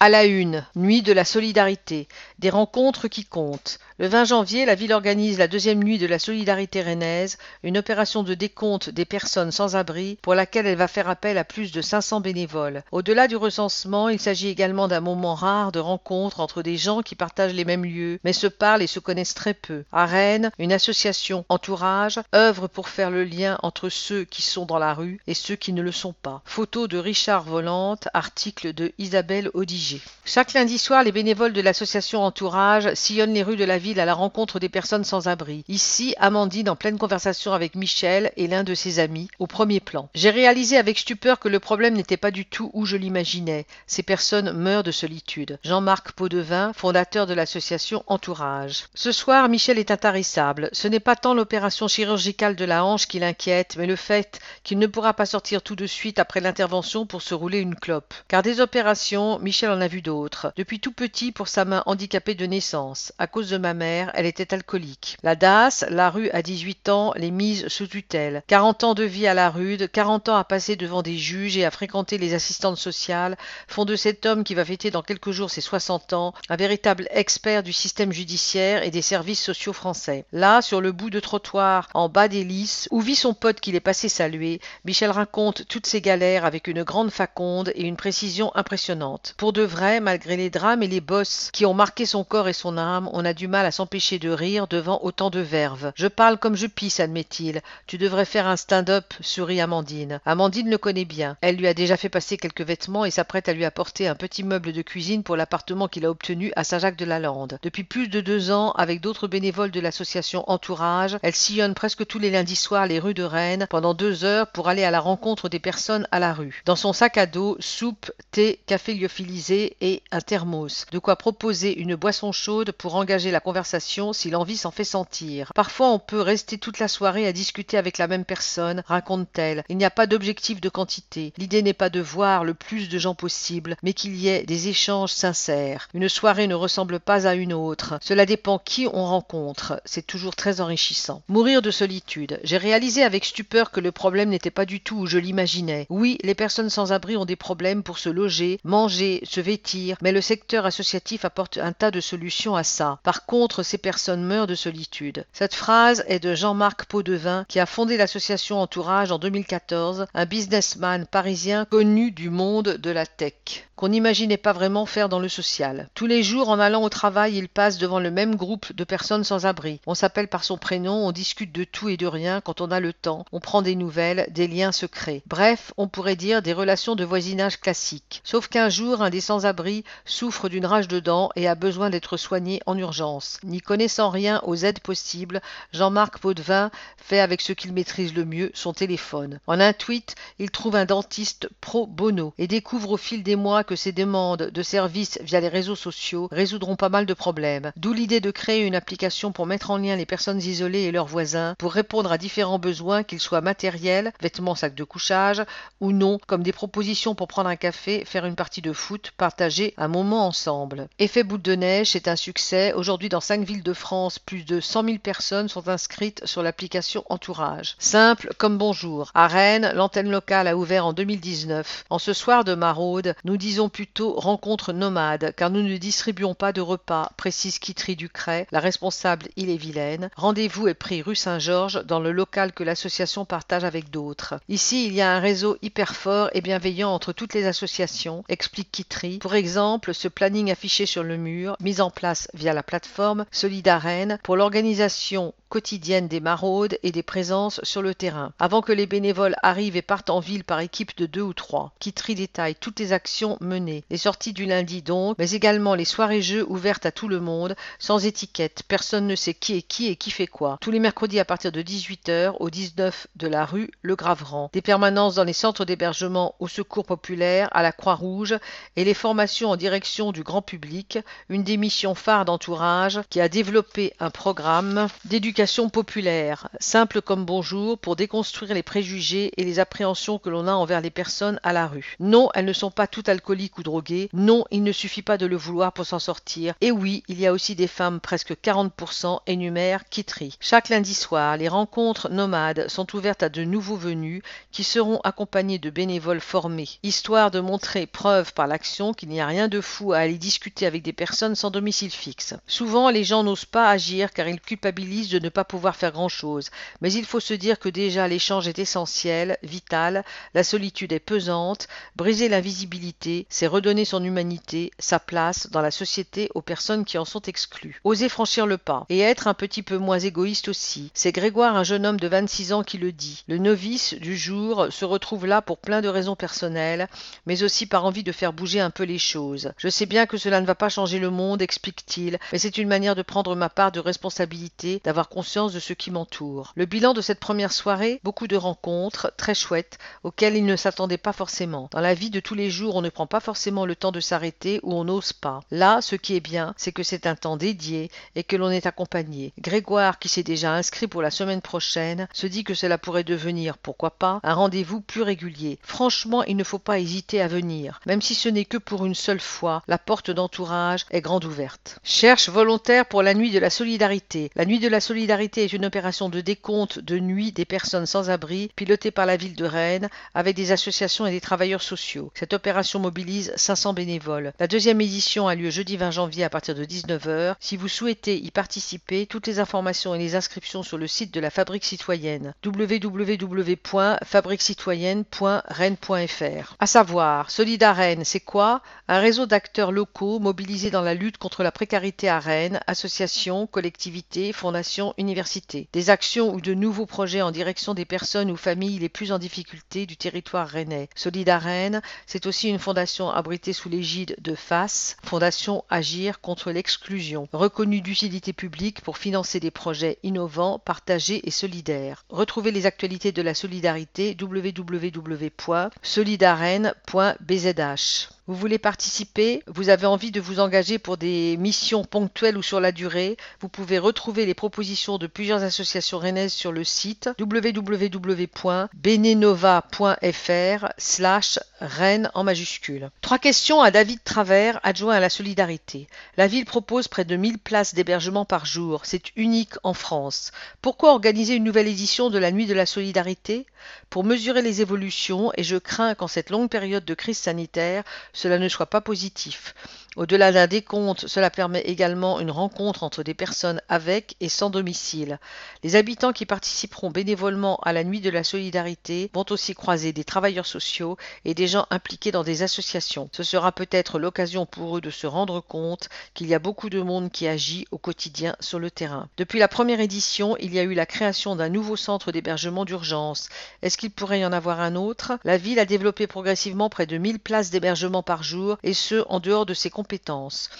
À la une, Nuit de la solidarité, des rencontres qui comptent. Le 20 janvier, la ville organise la deuxième nuit de la solidarité rennaise, une opération de décompte des personnes sans abri pour laquelle elle va faire appel à plus de 500 bénévoles. Au-delà du recensement, il s'agit également d'un moment rare de rencontre entre des gens qui partagent les mêmes lieux, mais se parlent et se connaissent très peu. À Rennes, une association Entourage œuvre pour faire le lien entre ceux qui sont dans la rue et ceux qui ne le sont pas. Photo de Richard Volante, article de Isabelle Chaque lundi soir, les bénévoles de l'association Entourage sillonnent les rues de la ville à la rencontre des personnes sans abri. Ici, Amandine en pleine conversation avec Michel et l'un de ses amis, au premier plan. J'ai réalisé avec stupeur que le problème n'était pas du tout où je l'imaginais. Ces personnes meurent de solitude. Jean-Marc Potvin, fondateur de l'association Entourage. Ce soir, Michel est intarissable. Ce n'est pas tant l'opération chirurgicale de la hanche qui l'inquiète, mais le fait qu'il ne pourra pas sortir tout de suite après l'intervention pour se rouler une clope. Car des opérations, Michel en a vu d'autres. Depuis tout petit, pour sa main handicapée de naissance. À cause de ma mère, elle était alcoolique. La DAS, la rue à 18 ans, les mise sous tutelle. 40 ans de vie à la rude, 40 ans à passer devant des juges et à fréquenter les assistantes sociales font de cet homme qui va fêter dans quelques jours ses 60 ans un véritable expert du système judiciaire et des services sociaux français. Là, sur le bout de trottoir, en bas des lys, où vit son pote qu'il est passé saluer, Michel raconte toutes ses galères avec une grande faconde et une précision impressionnante. Pour de vrai, malgré les drames et les bosses qui ont marqué son corps et son âme, on a du mal à s'empêcher de rire devant autant de verve. Je parle comme je pisse, admet-il. Tu devrais faire un stand-up, sourit Amandine. Amandine le connaît bien. Elle lui a déjà fait passer quelques vêtements et s'apprête à lui apporter un petit meuble de cuisine pour l'appartement qu'il a obtenu à Saint-Jacques-de-la-Lande. Depuis plus de deux ans, avec d'autres bénévoles de l'association Entourage, elle sillonne presque tous les lundis soirs les rues de Rennes pendant deux heures pour aller à la rencontre des personnes à la rue. Dans son sac à dos, soupe, thé, café lyophilisé et un thermos. De quoi proposer une boisson chaude pour engager la conversation si l'envie s'en fait sentir. Parfois, on peut rester toute la soirée à discuter avec la même personne, raconte-t-elle. Il n'y a pas d'objectif de quantité. L'idée n'est pas de voir le plus de gens possible, mais qu'il y ait des échanges sincères. Une soirée ne ressemble pas à une autre. Cela dépend qui on rencontre. C'est toujours très enrichissant. Mourir de solitude. J'ai réalisé avec stupeur que le problème n'était pas du tout où je l'imaginais. Oui, les personnes sans abri ont des problèmes pour se loger, manger, se vêtir, mais le secteur associatif apporte un tas de solutions à ça. Par contre, ces personnes meurent de solitude. Cette phrase est de Jean-Marc Potvin, qui a fondé l'association Entourage en 2014, un businessman parisien connu du monde de la tech qu'on n'imaginait pas vraiment faire dans le social. Tous les jours, en allant au travail, il passe devant le même groupe de personnes sans abri. On s'appelle par son prénom, on discute de tout et de rien quand on a le temps, on prend des nouvelles, des liens se créent. Bref, on pourrait dire des relations de voisinage classiques. Sauf qu'un jour, un des sans-abri souffre d'une rage de dents et a besoin d'être soigné en urgence. N'y connaissant rien aux aides possibles, Jean-Marc Potvin fait avec ce qu'il maîtrise le mieux, son téléphone. En un tweet, il trouve un dentiste pro bono et découvre au fil des mois que ces demandes de services via les réseaux sociaux résoudront pas mal de problèmes. D'où l'idée de créer une application pour mettre en lien les personnes isolées et leurs voisins, pour répondre à différents besoins, qu'ils soient matériels, vêtements, sacs de couchage, ou non, comme des propositions pour prendre un café, faire une partie de foot, partager un moment ensemble. Effet boule de neige, c'est un succès. Aujourd'hui, dans cinq villes de France, plus de 100 000 personnes sont inscrites sur l'application Entourage. Simple comme bonjour. À Rennes, l'antenne locale a ouvert en 2019. En ce soir de maraude, nous disons plutôt rencontre nomade, car nous ne distribuons pas de repas, précise Kitry Ducret, la responsable Ille-et-Vilaine. Rendez-vous est pris rue Saint-Georges, dans le local que l'association partage avec d'autres. Ici, il y a un réseau hyper fort et bienveillant entre toutes les associations, explique Kitry. Pour exemple, ce planning affiché sur le mur, mis en place via la plateforme Solidarène pour l'organisation quotidienne des maraudes et des présences sur le terrain. Avant que les bénévoles arrivent et partent en ville par équipe de deux ou trois, Kitry détaille toutes les actions menées. Les sorties du lundi donc, mais également les soirées-jeux ouvertes à tout le monde, sans étiquette. Personne ne sait qui est qui et qui fait quoi. Tous les mercredis à partir de 18h au 19 de la rue Le Graverand. Des permanences dans les centres d'hébergement au secours populaire, à la Croix-Rouge et les formations en direction du grand public, une des missions phares d'entourage qui a développé un programme d'éducation Populaire, simple comme bonjour, pour déconstruire les préjugés et les appréhensions que l'on a envers les personnes à la rue. Non, elles ne sont pas toutes alcooliques ou droguées. Non, il ne suffit pas de le vouloir pour s'en sortir. Et oui, il y a aussi des femmes, presque 40%, énumèrent Kitry. Chaque lundi soir, les rencontres nomades sont ouvertes à de nouveaux venus qui seront accompagnés de bénévoles formés, histoire de montrer preuve par l'action qu'il n'y a rien de fou à aller discuter avec des personnes sans domicile fixe. Souvent, les gens n'osent pas agir car ils culpabilisent de ne pas pouvoir faire grand-chose, mais il faut se dire que déjà l'échange est essentiel, vital, la solitude est pesante, briser l'invisibilité, c'est redonner son humanité, sa place dans la société aux personnes qui en sont exclues. Oser franchir le pas et être un petit peu moins égoïste aussi. C'est Grégoire, un jeune homme de 26 ans, qui le dit. Le novice du jour se retrouve là pour plein de raisons personnelles, mais aussi par envie de faire bouger un peu les choses. Je sais bien que cela ne va pas changer le monde, explique-t-il, mais c'est une manière de prendre ma part de responsabilité, d'avoir conscience de ce qui m'entoure. Le bilan de cette première soirée, beaucoup de rencontres, très chouettes, auxquelles il ne s'attendait pas forcément. Dans la vie de tous les jours, on ne prend pas forcément le temps de s'arrêter ou on n'ose pas. Là, ce qui est bien, c'est que c'est un temps dédié et que l'on est accompagné. Grégoire, qui s'est déjà inscrit pour la semaine prochaine, se dit que cela pourrait devenir, pourquoi pas, un rendez-vous plus régulier. Franchement, il ne faut pas hésiter à venir. Même si ce n'est que pour une seule fois, la porte d'entourage est grande ouverte. Cherche volontaire pour la nuit de la solidarité. La nuit de la solidarité est une opération de décompte de nuit des personnes sans abri, pilotée par la ville de Rennes, avec des associations et des travailleurs sociaux. Cette opération mobilise 500 bénévoles. La deuxième édition a lieu jeudi 20 janvier à partir de 19h. Si vous souhaitez y participer, toutes les informations et les inscriptions sur le site de la Fabrique citoyenne www.fabriquecitoyenne.rennes.fr. À savoir, Solidarène, c'est quoi? Un réseau d'acteurs locaux mobilisés dans la lutte contre la précarité à Rennes, associations, collectivités, fondations, universités. Des actions ou de nouveaux projets en direction des personnes ou familles les plus en difficulté du territoire rennais. Solidarène, c'est aussi une fondation abritée sous l'égide de FAS, Fondation Agir contre l'exclusion, reconnue d'utilité publique pour financer des projets innovants, partagés et solidaires. Retrouvez les actualités de la solidarité www.solidarène.bzh. Vous voulez participer? Vous avez envie de vous engager pour des missions ponctuelles ou sur la durée? Vous pouvez retrouver les propositions de plusieurs associations rennaises sur le site www.benenova.fr slash Rennes en majuscule. Trois questions à David Travers, adjoint à la solidarité. La ville propose près de 1000 places d'hébergement par jour. C'est unique en France. Pourquoi organiser une nouvelle édition de la Nuit de la solidarité? Pour mesurer les évolutions, et je crains qu'en cette longue période de crise sanitaire, cela ne soit pas positif. Au-delà d'un décompte, cela permet également une rencontre entre des personnes avec et sans domicile. Les habitants qui participeront bénévolement à la nuit de la solidarité vont aussi croiser des travailleurs sociaux et des gens impliqués dans des associations. Ce sera peut-être l'occasion pour eux de se rendre compte qu'il y a beaucoup de monde qui agit au quotidien sur le terrain. Depuis la première édition, il y a eu la création d'un nouveau centre d'hébergement d'urgence. Est-ce qu'il pourrait y en avoir un autre? La ville a développé progressivement près de 1000 places d'hébergement par jour et ce en dehors de ses compétences.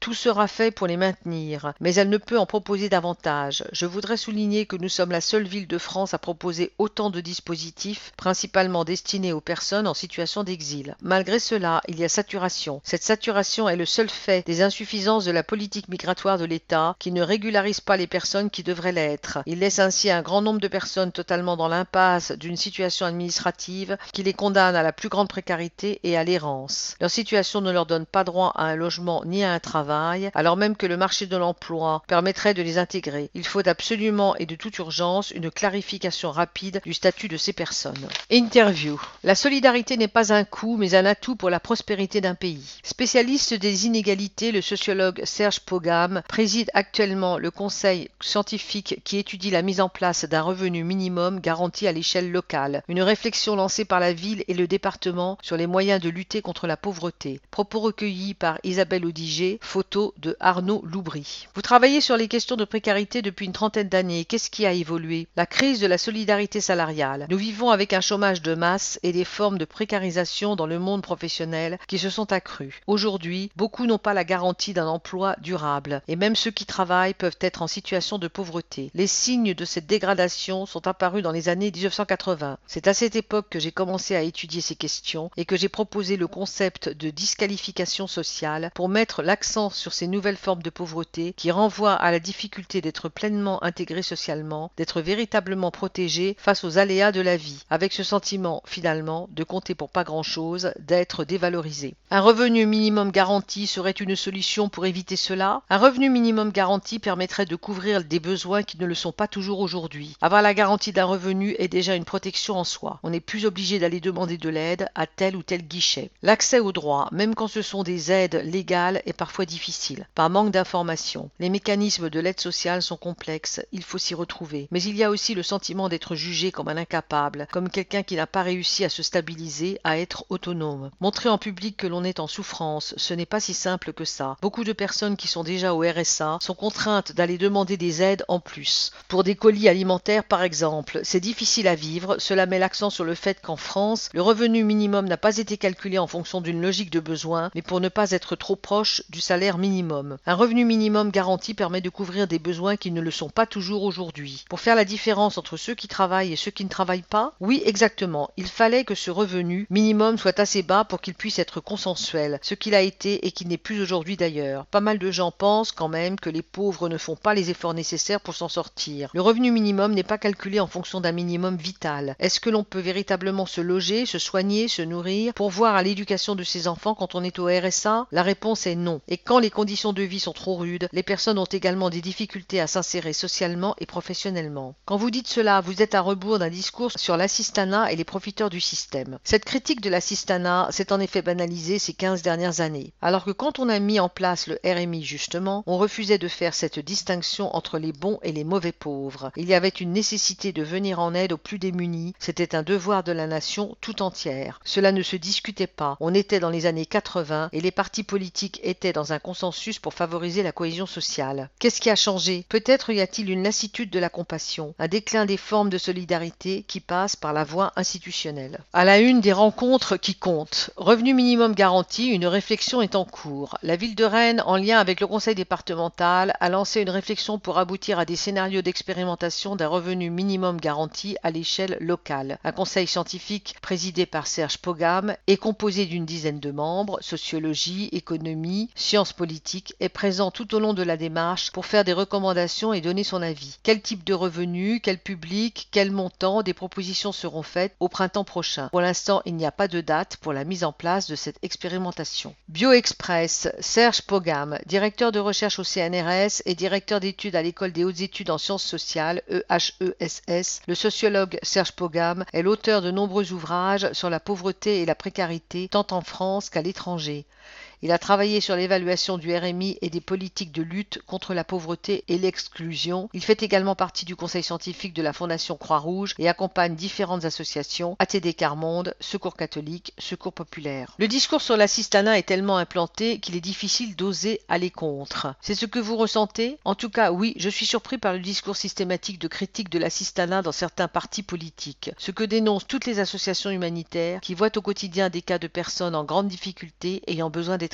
Tout sera fait pour les maintenir, mais elle ne peut en proposer davantage. Je voudrais souligner que nous sommes la seule ville de France à proposer autant de dispositifs, principalement destinés aux personnes en situation d'exil. Malgré cela, il y a saturation. Cette saturation est le seul fait des insuffisances de la politique migratoire de l'État qui ne régularise pas les personnes qui devraient l'être. Il laisse ainsi un grand nombre de personnes totalement dans l'impasse d'une situation administrative qui les condamne à la plus grande précarité et à l'errance. Leur situation ne leur donne pas droit à un logement ni à un travail, alors même que le marché de l'emploi permettrait de les intégrer. Il faut absolument et de toute urgence une clarification rapide du statut de ces personnes. Interview. La solidarité n'est pas un coût, mais un atout pour la prospérité d'un pays. Spécialiste des inégalités, le sociologue Serge Pogam préside actuellement le conseil scientifique qui étudie la mise en place d'un revenu minimum garanti à l'échelle locale. Une réflexion lancée par la ville et le département sur les moyens de lutter contre la pauvreté. Propos recueillis par Isabelle photo de Arnaud Loubry. Vous travaillez sur les questions de précarité depuis une trentaine d'années. Qu'est-ce qui a évolué? La crise de la solidarité salariale. Nous vivons avec un chômage de masse et des formes de précarisation dans le monde professionnel qui se sont accrues. Aujourd'hui, beaucoup n'ont pas la garantie d'un emploi durable et même ceux qui travaillent peuvent être en situation de pauvreté. Les signes de cette dégradation sont apparus dans les années 1980. C'est à cette époque que j'ai commencé à étudier ces questions et que j'ai proposé le concept de disqualification sociale pour mettre l'accent sur ces nouvelles formes de pauvreté qui renvoient à la difficulté d'être pleinement intégré socialement, d'être véritablement protégé face aux aléas de la vie, avec ce sentiment, finalement, de compter pour pas grand-chose, d'être dévalorisé. Un revenu minimum garanti serait une solution pour éviter cela Un revenu minimum garanti permettrait de couvrir des besoins qui ne le sont pas toujours aujourd'hui. Avoir la garantie d'un revenu est déjà une protection en soi. On n'est plus obligé d'aller demander de l'aide à tel ou tel guichet. L'accès aux droits, même quand ce sont des aides légales, est parfois difficile, par manque d'informations. Les mécanismes de l'aide sociale sont complexes, il faut s'y retrouver. Mais il y a aussi le sentiment d'être jugé comme un incapable, comme quelqu'un qui n'a pas réussi à se stabiliser, à être autonome. Montrer en public que l'on est en souffrance, ce n'est pas si simple que ça. Beaucoup de personnes qui sont déjà au RSA sont contraintes d'aller demander des aides en plus. Pour des colis alimentaires par exemple, c'est difficile à vivre, cela met l'accent sur le fait qu'en France, le revenu minimum n'a pas été calculé en fonction d'une logique de besoin, mais pour ne pas être trop du salaire minimum. Un revenu minimum garanti permet de couvrir des besoins qui ne le sont pas toujours aujourd'hui. Pour faire la différence entre ceux qui travaillent et ceux qui ne travaillent pas, oui exactement, il fallait que ce revenu minimum soit assez bas pour qu'il puisse être consensuel, ce qu'il a été et qui n'est plus aujourd'hui d'ailleurs. Pas mal de gens pensent quand même que les pauvres ne font pas les efforts nécessaires pour s'en sortir. Le revenu minimum n'est pas calculé en fonction d'un minimum vital. Est-ce que l'on peut véritablement se loger, se soigner, se nourrir, pour voir à l'éducation de ses enfants quand on est au RSA La réponse est non. Et quand les conditions de vie sont trop rudes, les personnes ont également des difficultés à s'insérer socialement et professionnellement. Quand vous dites cela, vous êtes à rebours d'un discours sur l'assistanat et les profiteurs du système. Cette critique de l'assistanat s'est en effet banalisée ces 15 dernières années. Alors que quand on a mis en place le RMI justement, on refusait de faire cette distinction entre les bons et les mauvais pauvres. Il y avait une nécessité de venir en aide aux plus démunis, c'était un devoir de la nation tout entière. Cela ne se discutait pas. On était dans les années 80 et les partis politiques étaient dans un consensus pour favoriser la cohésion sociale. Qu'est-ce qui a changé? Peut-être y a-t-il une lassitude de la compassion, un déclin des formes de solidarité qui passe par la voie institutionnelle. À la une des rencontres qui comptent. Revenu minimum garanti, une réflexion est en cours. La ville de Rennes, en lien avec le conseil départemental, a lancé une réflexion pour aboutir à des scénarios d'expérimentation d'un revenu minimum garanti à l'échelle locale. Un conseil scientifique présidé par Serge Pogam est composé d'une dizaine de membres, sociologie, économie, sciences politiques, est présent tout au long de la démarche pour faire des recommandations et donner son avis. Quel type de revenu, quel public, quel montant, des propositions seront faites au printemps prochain. Pour l'instant, il n'y a pas de date pour la mise en place de cette expérimentation. BioExpress, Serge Pogam, directeur de recherche au CNRS et directeur d'études à l'école des hautes études en sciences sociales, EHESS, le sociologue Serge Pogam est l'auteur de nombreux ouvrages sur la pauvreté et la précarité tant en France qu'à l'étranger. Il a travaillé sur l'évaluation du RMI et des politiques de lutte contre la pauvreté et l'exclusion. Il fait également partie du conseil scientifique de la Fondation Croix-Rouge et accompagne différentes associations, ATD Carmonde, Secours catholique, Secours populaire. Le discours sur l'assistanat est tellement implanté qu'il est difficile d'oser aller contre. C'est ce que vous ressentez? En tout cas, oui, je suis surpris par le discours systématique de critique de l'assistanat dans certains partis politiques, ce que dénoncent toutes les associations humanitaires qui voient au quotidien des cas de personnes en grande difficulté ayant besoin d'être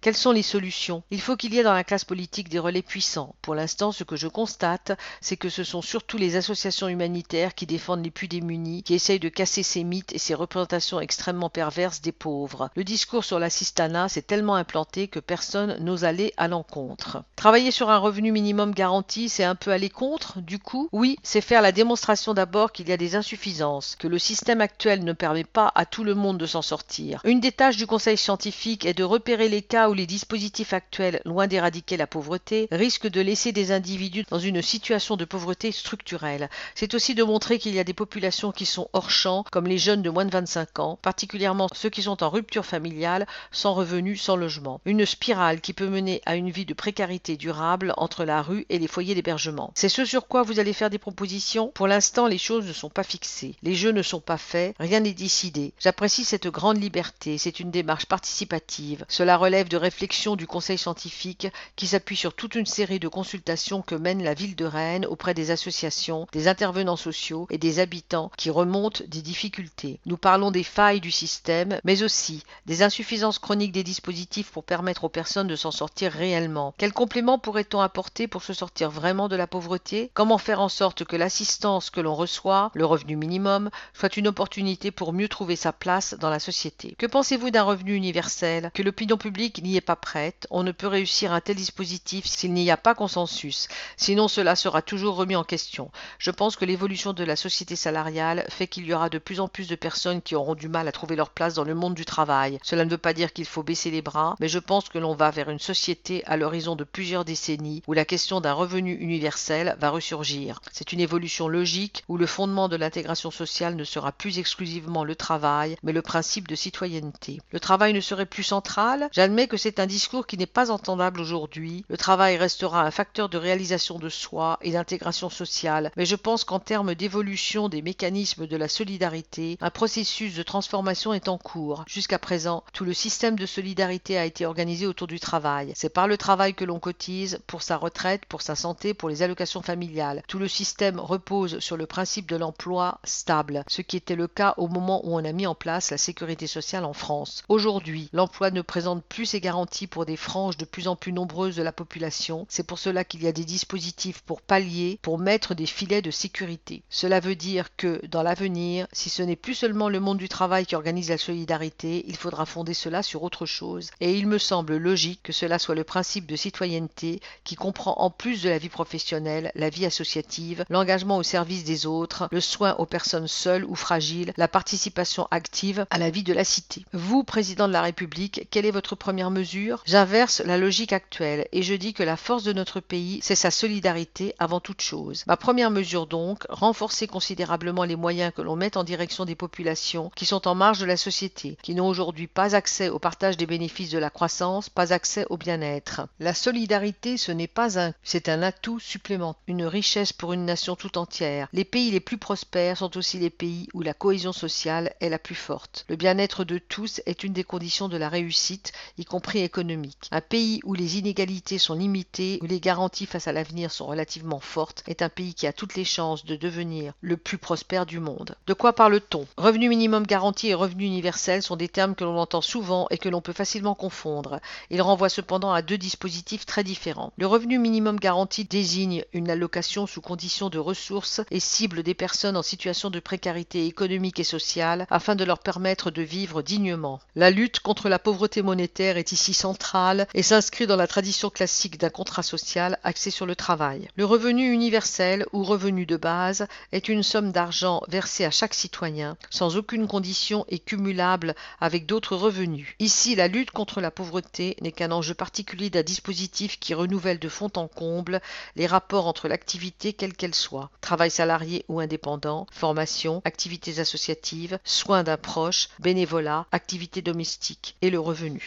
quelles sont les solutions? Il faut qu'il y ait dans la classe politique des relais puissants. Pour l'instant, ce que je constate, c'est que ce sont surtout les associations humanitaires qui défendent les plus démunis, qui essayent de casser ces mythes et ces représentations extrêmement perverses des pauvres. Le discours sur l'assistanat s'est tellement implanté que personne n'ose aller à l'encontre. Travailler sur un revenu minimum garanti, c'est un peu aller contre, du coup Oui, c'est faire la démonstration d'abord qu'il y a des insuffisances, que le système actuel ne permet pas à tout le monde de s'en sortir. Une des tâches du conseil scientifique est de repérer les cas où les dispositifs actuels, loin d'éradiquer la pauvreté, risquent de laisser des individus dans une situation de pauvreté structurelle. C'est aussi de montrer qu'il y a des populations qui sont hors champ, comme les jeunes de moins de 25 ans, particulièrement ceux qui sont en rupture familiale, sans revenus, sans logement. Une spirale qui peut mener à une vie de précarité durable entre la rue et les foyers d'hébergement. C'est ce sur quoi vous allez faire des propositions? Pour l'instant, les choses ne sont pas fixées. Les jeux ne sont pas faits, rien n'est décidé. J'apprécie cette grande liberté, c'est une démarche participative. Relève de réflexions du conseil scientifique qui s'appuie sur toute une série de consultations que mène la ville de Rennes auprès des associations, des intervenants sociaux et des habitants qui remontent des difficultés. Nous parlons des failles du système, mais aussi des insuffisances chroniques des dispositifs pour permettre aux personnes de s'en sortir réellement. Quel complément pourrait-on apporter pour se sortir vraiment de la pauvreté? Comment faire en sorte que l'assistance que l'on reçoit, le revenu minimum, soit une opportunité pour mieux trouver sa place dans la société? Que pensez-vous d'un revenu universel? Que L'opinion publique n'y est pas prête. On ne peut réussir un tel dispositif s'il n'y a pas consensus. Sinon, cela sera toujours remis en question. Je pense que l'évolution de la société salariale fait qu'il y aura de plus en plus de personnes qui auront du mal à trouver leur place dans le monde du travail. Cela ne veut pas dire qu'il faut baisser les bras, mais je pense que l'on va vers une société à l'horizon de plusieurs décennies où la question d'un revenu universel va ressurgir. C'est une évolution logique où le fondement de l'intégration sociale ne sera plus exclusivement le travail, mais le principe de citoyenneté. Le travail ne serait plus central. J'admets que c'est un discours qui n'est pas entendable aujourd'hui. Le travail restera un facteur de réalisation de soi et d'intégration sociale, mais je pense qu'en termes d'évolution des mécanismes de la solidarité, un processus de transformation est en cours. Jusqu'à présent, tout le système de solidarité a été organisé autour du travail. C'est par le travail que l'on cotise pour sa retraite, pour sa santé, pour les allocations familiales. Tout le système repose sur le principe de l'emploi stable, ce qui était le cas au moment où on a mis en place la sécurité sociale en France. Aujourd'hui, l'emploi ne présente plus ses garanties pour des franges de plus en plus nombreuses de la population. C'est pour cela qu'il y a des dispositifs pour pallier, pour mettre des filets de sécurité. Cela veut dire que, dans l'avenir, si ce n'est plus seulement le monde du travail qui organise la solidarité, il faudra fonder cela sur autre chose. Et il me semble logique que cela soit le principe de citoyenneté qui comprend en plus de la vie professionnelle, la vie associative, l'engagement au service des autres, le soin aux personnes seules ou fragiles, la participation active à la vie de la cité. Vous, président de la République, quelle est votre première mesure? J'inverse la logique actuelle et je dis que la force de notre pays, c'est sa solidarité avant toute chose. Ma première mesure donc, renforcer considérablement les moyens que l'on met en direction des populations qui sont en marge de la société, qui n'ont aujourd'hui pas accès au partage des bénéfices de la croissance, pas accès au bien-être. La solidarité, ce n'est pas un, c'est un atout supplémentaire, une richesse pour une nation tout entière. Les pays les plus prospères sont aussi les pays où la cohésion sociale est la plus forte. Le bien-être de tous est une des conditions de la réussite, y compris économique. Un pays où les inégalités sont limitées, où les garanties face à l'avenir sont relativement fortes, est un pays qui a toutes les chances de devenir le plus prospère du monde. De quoi parle-t-on? Revenu minimum garanti et revenu universel sont des termes que l'on entend souvent et que l'on peut facilement confondre. Ils renvoient cependant à deux dispositifs très différents. Le revenu minimum garanti désigne une allocation sous condition de ressources et cible des personnes en situation de précarité économique et sociale afin de leur permettre de vivre dignement. La lutte contre la pauvreté monétaire est ici centrale et s'inscrit dans la tradition classique d'un contrat social axé sur le travail. Le revenu universel ou revenu de base est une somme d'argent versée à chaque citoyen sans aucune condition et cumulable avec d'autres revenus. Ici, la lutte contre la pauvreté n'est qu'un enjeu particulier d'un dispositif qui renouvelle de fond en comble les rapports entre l'activité quelle qu'elle soit, travail salarié ou indépendant, formation, activités associatives, soins d'un proche, bénévolat, activités domestiques et le revenu.